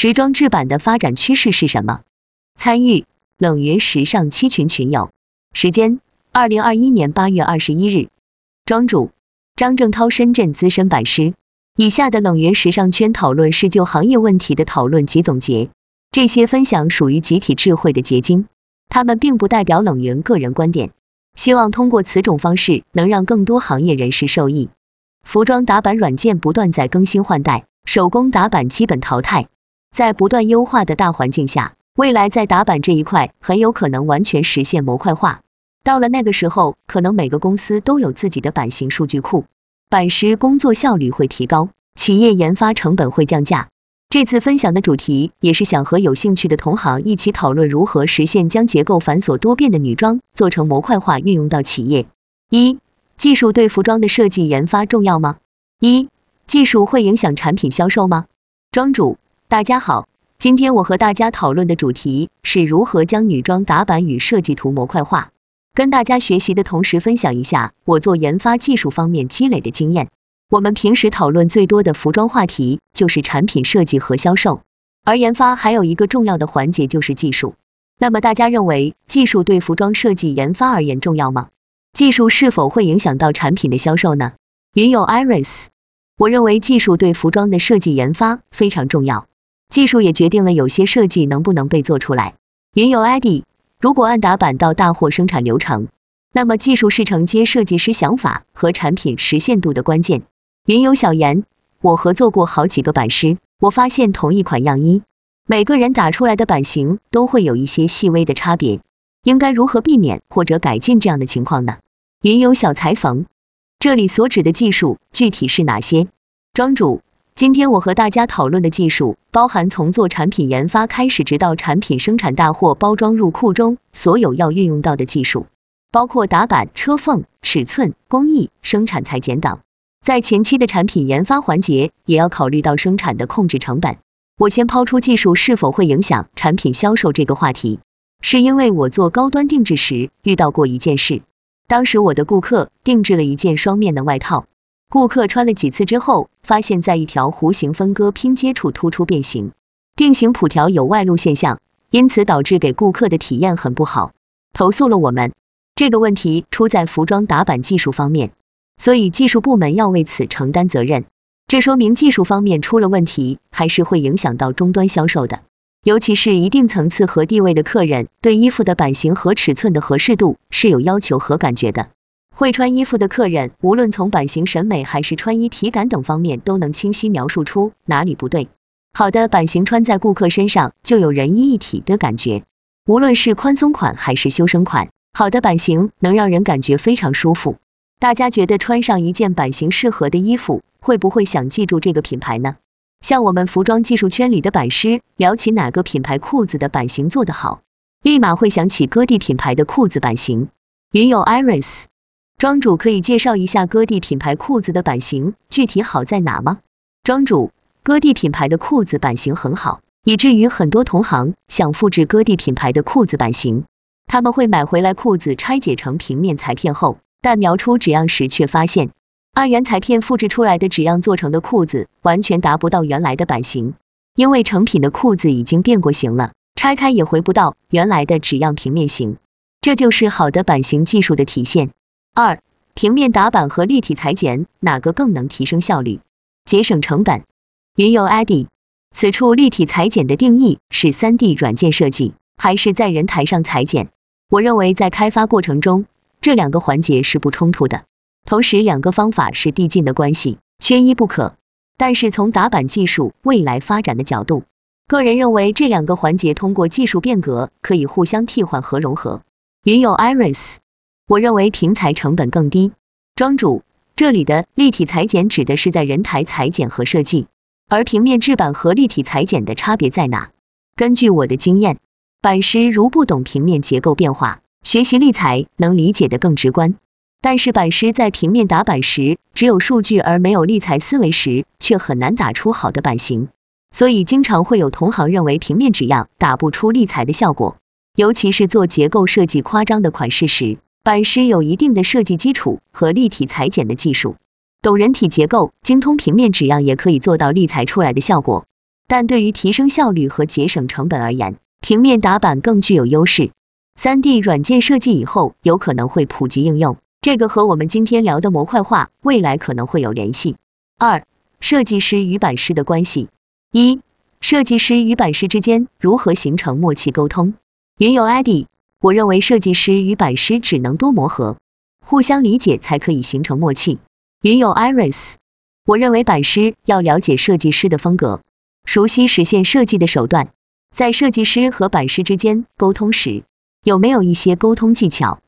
时装制版的发展趋势是什么？参与冷云时尚七群群友，时间二零二一年八月二十一日，庄主张正涛，深圳资深版师。以下的冷云时尚圈讨论是就行业问题的讨论及总结，这些分享属于集体智慧的结晶，他们并不代表冷云个人观点。希望通过此种方式，能让更多行业人士受益。服装打版软件不断在更新换代，手工打版基本淘汰，在不断优化的大环境下，未来在打版这一块很有可能完全实现模块化。到了那个时候，可能每个公司都有自己的版型数据库，版师工作效率会提高，企业研发成本会降价。这次分享的主题也是想和有兴趣的同行一起讨论如何实现将结构繁琐多变的女装做成模块化运用到企业。一、技术对服装的设计研发重要吗？一、技术会影响产品销售吗？庄主，大家好，今天我和大家讨论的主题是如何将女装打版与设计图模块化，跟大家学习的同时分享一下我做研发技术方面积累的经验。我们平时讨论最多的服装话题就是产品设计和销售，而研发还有一个重要的环节就是技术。那么大家认为技术对服装设计研发而言重要吗？技术是否会影响到产品的销售呢？云友 Iris，我认为技术对服装的设计研发非常重要，技术也决定了有些设计能不能被做出来。云友 Eddie，如果按打版到大货生产流程，那么技术是承接设计师想法和产品实现度的关键。云游小言，我合作过好几个版师，我发现同一款样衣，每个人打出来的版型都会有一些细微的差别，应该如何避免或者改进这样的情况呢？云游小裁缝，这里所指的技术具体是哪些？庄主，今天我和大家讨论的技术，包含从做产品研发开始，直到产品生产大货包装入库中，所有要运用到的技术，包括打板、车缝、尺寸、工艺、生产裁剪等。在前期的产品研发环节，也要考虑到生产的控制成本。我先抛出技术是否会影响产品销售这个话题，是因为我做高端定制时遇到过一件事。当时我的顾客定制了一件双面的外套，顾客穿了几次之后，发现在一条弧形分割拼接处突出变形，定型谱条有外露现象，因此导致给顾客的体验很不好，投诉了我们。这个问题出在服装打版技术方面。所以技术部门要为此承担责任，这说明技术方面出了问题，还是会影响到终端销售的。尤其是一定层次和地位的客人，对衣服的版型和尺寸的合适度是有要求和感觉的。会穿衣服的客人，无论从版型审美还是穿衣体感等方面，都能清晰描述出哪里不对。好的版型穿在顾客身上，就有人衣一体的感觉。无论是宽松款还是修身款，好的版型能让人感觉非常舒服。大家觉得穿上一件版型适合的衣服，会不会想记住这个品牌呢？像我们服装技术圈里的版师，聊起哪个品牌裤子的版型做得好，立马会想起戈地品牌的裤子版型。云友 Iris，庄主可以介绍一下戈地品牌裤子的版型具体好在哪吗？庄主，戈地品牌的裤子版型很好，以至于很多同行想复制戈地品牌的裤子版型，他们会买回来裤子拆解成平面裁片后。但描出纸样时，却发现按原裁片复制出来的纸样做成的裤子，完全达不到原来的版型，因为成品的裤子已经变过形了，拆开也回不到原来的纸样平面型。这就是好的版型技术的体现。二、平面打板和立体裁剪哪个更能提升效率、节省成本？云游 Eddie，此处立体裁剪的定义是三 D 软件设计，还是在人台上裁剪？我认为在开发过程中。这两个环节是不冲突的，同时两个方法是递进的关系，缺一不可。但是从打板技术未来发展的角度，个人认为这两个环节通过技术变革可以互相替换和融合。云友 Iris，我认为平裁成本更低。庄主，这里的立体裁剪指的是在人台裁剪和设计，而平面制版和立体裁剪的差别在哪？根据我的经验，版师如不懂平面结构变化。学习立裁能理解的更直观，但是版师在平面打版时，只有数据而没有立裁思维时，却很难打出好的版型。所以经常会有同行认为平面纸样打不出立裁的效果，尤其是做结构设计夸张的款式时，版师有一定的设计基础和立体裁剪的技术，懂人体结构，精通平面纸样也可以做到立裁出来的效果。但对于提升效率和节省成本而言，平面打板更具有优势。三 D 软件设计以后有可能会普及应用，这个和我们今天聊的模块化未来可能会有联系。二、设计师与版师的关系。一、设计师与版师之间如何形成默契沟通？云友 ID，我认为设计师与版师只能多磨合，互相理解才可以形成默契。云友 Iris，我认为版师要了解设计师的风格，熟悉实现设计的手段，在设计师和版师之间沟通时。有没有一些沟通技巧？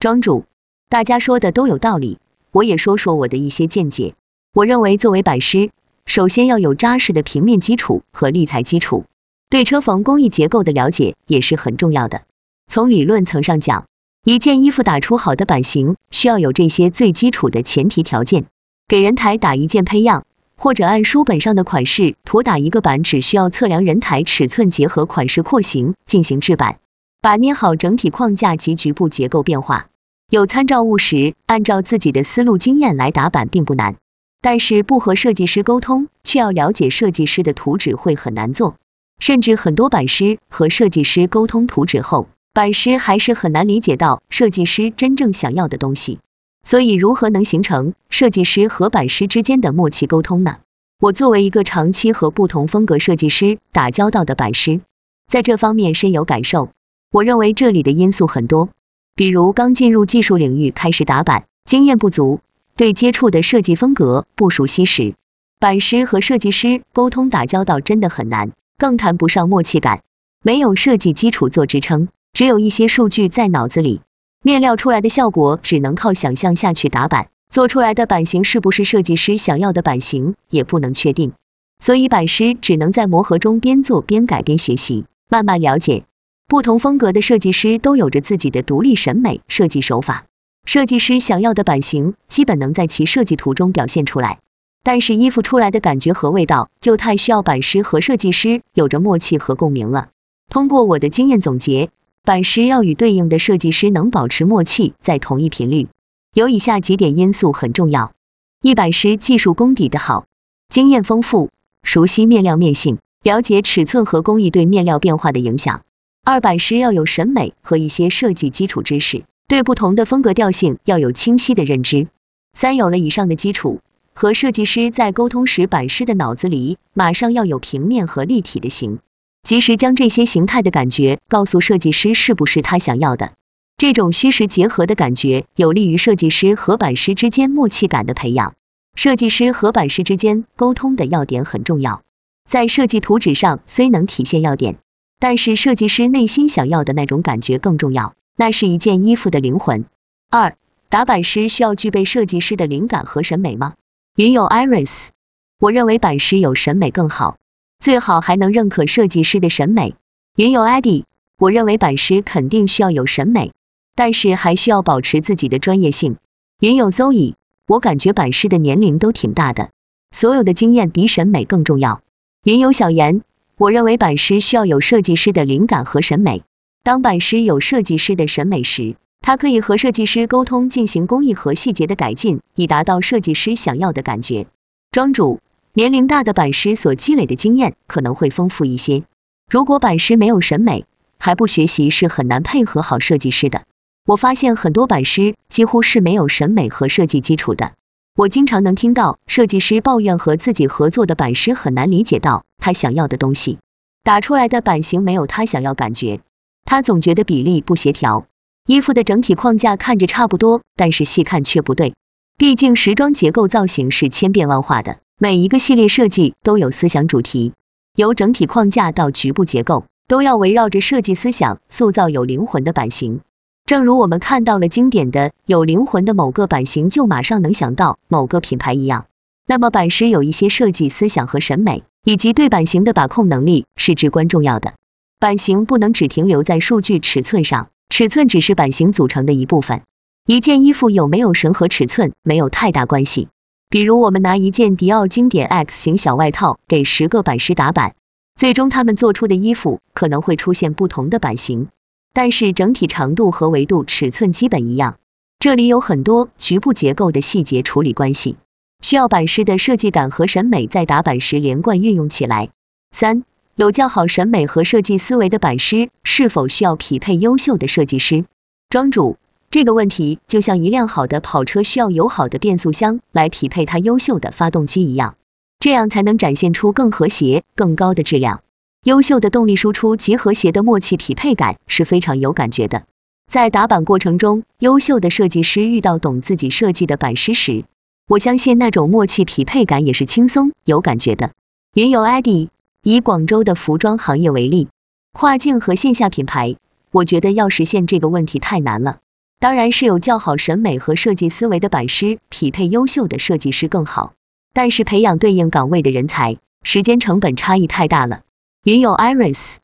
庄主，大家说的都有道理，我也说说我的一些见解。我认为作为版师，首先要有扎实的平面基础和立裁基础，对车缝工艺结构的了解也是很重要的。从理论层上讲，一件衣服打出好的版型，需要有这些最基础的前提条件。给人台打一件胚样，或者按书本上的款式图打一个版，只需要测量人台尺寸，结合款式廓形进行制版。把捏好整体框架及局部结构变化，有参照物时，按照自己的思路经验来打版并不难，但是不和设计师沟通，却要了解设计师的图纸会很难做，甚至很多版师和设计师沟通图纸后，版师还是很难理解到设计师真正想要的东西。所以如何能形成设计师和版师之间的默契沟通呢？我作为一个长期和不同风格设计师打交道的版师，在这方面深有感受。我认为这里的因素很多，比如刚进入技术领域开始打板，经验不足，对接触的设计风格不熟悉时，版师和设计师沟通打交道真的很难，更谈不上默契感。没有设计基础做支撑，只有一些数据在脑子里，面料出来的效果只能靠想象下去打板，做出来的版型是不是设计师想要的版型也不能确定，所以版师只能在磨合中边做边改边学习，慢慢了解。不同风格的设计师都有着自己的独立审美设计手法，设计师想要的版型基本能在其设计图中表现出来，但是衣服出来的感觉和味道就太需要版师和设计师有着默契和共鸣了。通过我的经验总结，版师要与对应的设计师能保持默契，在同一频率，有以下几点因素很重要：一版师技术功底的好，经验丰富，熟悉面料面性，了解尺寸和工艺对面料变化的影响。二版师要有审美和一些设计基础知识，对不同的风格调性要有清晰的认知。三有了以上的基础，和设计师在沟通时，版师的脑子里马上要有平面和立体的形，及时将这些形态的感觉告诉设计师是不是他想要的。这种虚实结合的感觉有利于设计师和版师之间默契感的培养。设计师和版师之间沟通的要点很重要，在设计图纸上虽能体现要点。但是设计师内心想要的那种感觉更重要，那是一件衣服的灵魂。二，打版师需要具备设计师的灵感和审美吗？云友 Iris，我认为版师有审美更好，最好还能认可设计师的审美。云友 Eddie，我认为版师肯定需要有审美，但是还需要保持自己的专业性。云友 Zoe，我感觉版师的年龄都挺大的，所有的经验比审美更重要。云友小严。我认为版师需要有设计师的灵感和审美。当版师有设计师的审美时，他可以和设计师沟通，进行工艺和细节的改进，以达到设计师想要的感觉。庄主，年龄大的版师所积累的经验可能会丰富一些。如果版师没有审美，还不学习，是很难配合好设计师的。我发现很多版师几乎是没有审美和设计基础的。我经常能听到设计师抱怨和自己合作的版师很难理解到他想要的东西，打出来的版型没有他想要感觉，他总觉得比例不协调，衣服的整体框架看着差不多，但是细看却不对。毕竟时装结构造型是千变万化的，每一个系列设计都有思想主题，由整体框架到局部结构，都要围绕着设计思想塑造有灵魂的版型。正如我们看到了经典的有灵魂的某个版型，就马上能想到某个品牌一样。那么版师有一些设计思想和审美，以及对版型的把控能力是至关重要的。版型不能只停留在数据尺寸上，尺寸只是版型组成的一部分。一件衣服有没有神和尺寸没有太大关系。比如我们拿一件迪奥经典 X 型小外套给十个版师打版，最终他们做出的衣服可能会出现不同的版型。但是整体长度和维度尺寸基本一样，这里有很多局部结构的细节处理关系，需要版师的设计感和审美在打版时连贯运用起来，三、有较好审美和设计思维的版师是否需要匹配优秀的设计师？庄主，这个问题就像一辆好的跑车需要有好的变速箱来匹配它优秀的发动机一样，这样才能展现出更和谐、更高的质量。优秀的动力输出及和谐的默契匹配感是非常有感觉的。在打板过程中，优秀的设计师遇到懂自己设计的版师时，我相信那种默契匹配感也是轻松有感觉的。云游 ID。以广州的服装行业为例，跨境和线下品牌，我觉得要实现这个问题太难了。当然是有较好审美和设计思维的版师匹配优秀的设计师更好，但是培养对应岗位的人才，时间成本差异太大了。云友 Iris，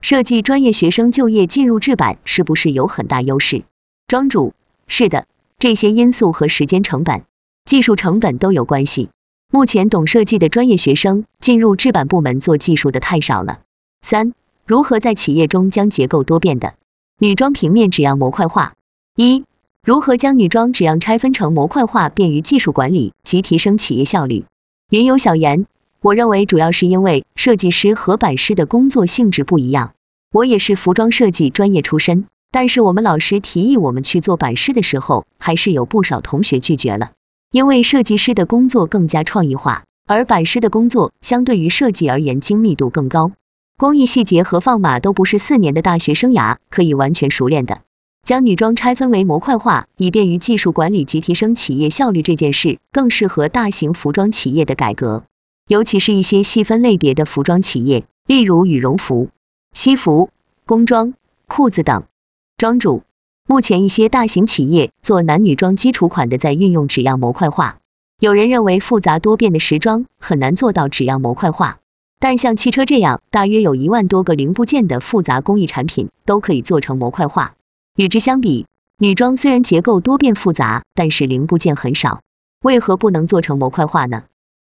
设计专业学生就业进入制版是不是有很大优势？庄主，是的，这些因素和时间成本、技术成本都有关系。目前懂设计的专业学生进入制版部门做技术的太少了。三、如何在企业中将结构多变的女装平面纸样模块化？一、如何将女装纸样拆分成模块化，便于技术管理及提升企业效率？云游小言，我认为主要是因为设计师和版师的工作性质不一样。我也是服装设计专业出身，但是我们老师提议我们去做版师的时候，还是有不少同学拒绝了。因为设计师的工作更加创意化，而版师的工作相对于设计而言精密度更高，工艺细节和放码都不是四年的大学生涯可以完全熟练的。将女装拆分为模块化，以便于技术管理及提升企业效率这件事，更适合大型服装企业的改革，尤其是一些细分类别的服装企业，例如羽绒服、西服、工装、裤子等。庄主。目前一些大型企业做男女装基础款的在运用纸样模块化。有人认为复杂多变的时装很难做到纸样模块化，但像汽车这样大约有一万多个零部件的复杂工艺产品都可以做成模块化。与之相比，女装虽然结构多变复杂，但是零部件很少，为何不能做成模块化呢？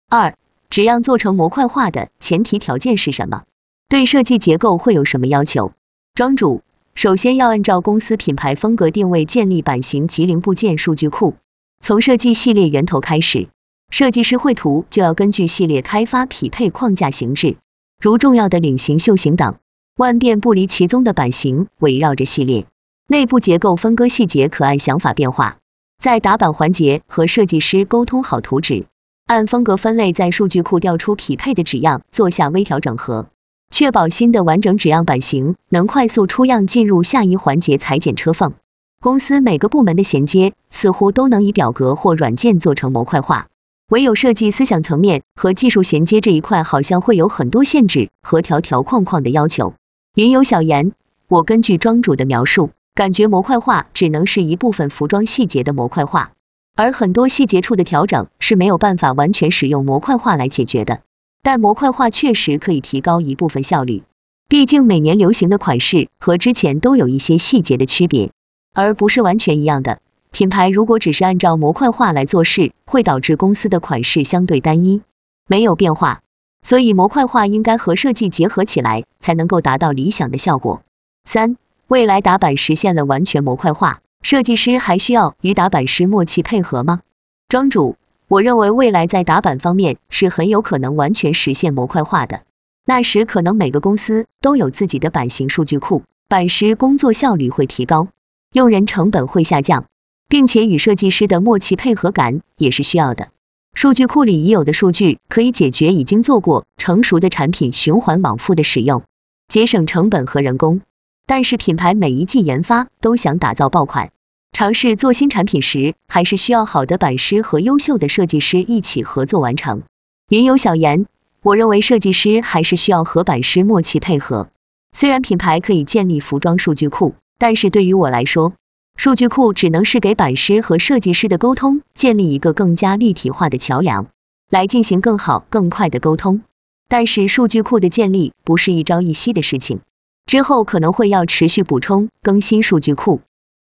二，纸样做成模块化的前提条件是什么？对设计结构会有什么要求？庄主。首先要按照公司品牌风格定位建立版型及零部件数据库，从设计系列源头开始，设计师绘图就要根据系列开发匹配框架形制，如重要的领型、袖型等，万变不离其宗的版型围绕着系列，内部结构分割细节可按想法变化，在打板环节和设计师沟通好图纸，按风格分类在数据库调出匹配的纸样，做下微调整合。确保新的完整纸样版型能快速出样，进入下一环节裁剪车缝。公司每个部门的衔接似乎都能以表格或软件做成模块化，唯有设计思想层面和技术衔接这一块，好像会有很多限制和条条框框的要求。云有小言，我根据庄主的描述，感觉模块化只能是一部分服装细节的模块化，而很多细节处的调整是没有办法完全使用模块化来解决的。但模块化确实可以提高一部分效率，毕竟每年流行的款式和之前都有一些细节的区别，而不是完全一样的。品牌如果只是按照模块化来做事，会导致公司的款式相对单一，没有变化。所以模块化应该和设计结合起来，才能够达到理想的效果。三、未来打板实现了完全模块化，设计师还需要与打板师默契配合吗？庄主。我认为未来在打板方面是很有可能完全实现模块化的，那时可能每个公司都有自己的版型数据库，版师工作效率会提高，用人成本会下降，并且与设计师的默契配合感也是需要的。数据库里已有的数据可以解决已经做过成熟的产品循环往复的使用，节省成本和人工。但是品牌每一季研发都想打造爆款。尝试做新产品时，还是需要好的版师和优秀的设计师一起合作完成。云游小言，我认为设计师还是需要和版师默契配合。虽然品牌可以建立服装数据库，但是对于我来说，数据库只能是给版师和设计师的沟通建立一个更加立体化的桥梁，来进行更好更快的沟通。但是数据库的建立不是一朝一夕的事情，之后可能会要持续补充更新数据库。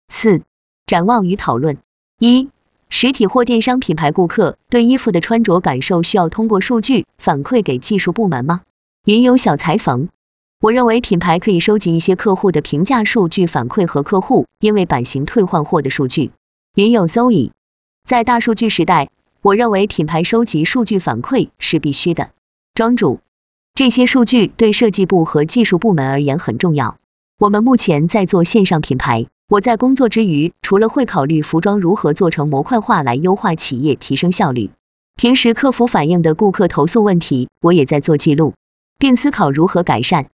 四。展望与讨论：一、实体或电商品牌顾客对衣服的穿着感受需要通过数据反馈给技术部门吗？云有小裁缝，我认为品牌可以收集一些客户的评价数据反馈和客户因为版型退换货的数据。云有 Zoe，在大数据时代，我认为品牌收集数据反馈是必须的。庄主，这些数据对设计部和技术部门而言很重要。我们目前在做线上品牌，我在工作之余，除了会考虑服装如何做成模块化来优化企业提升效率，平时客服反映的顾客投诉问题，我也在做记录，并思考如何改善。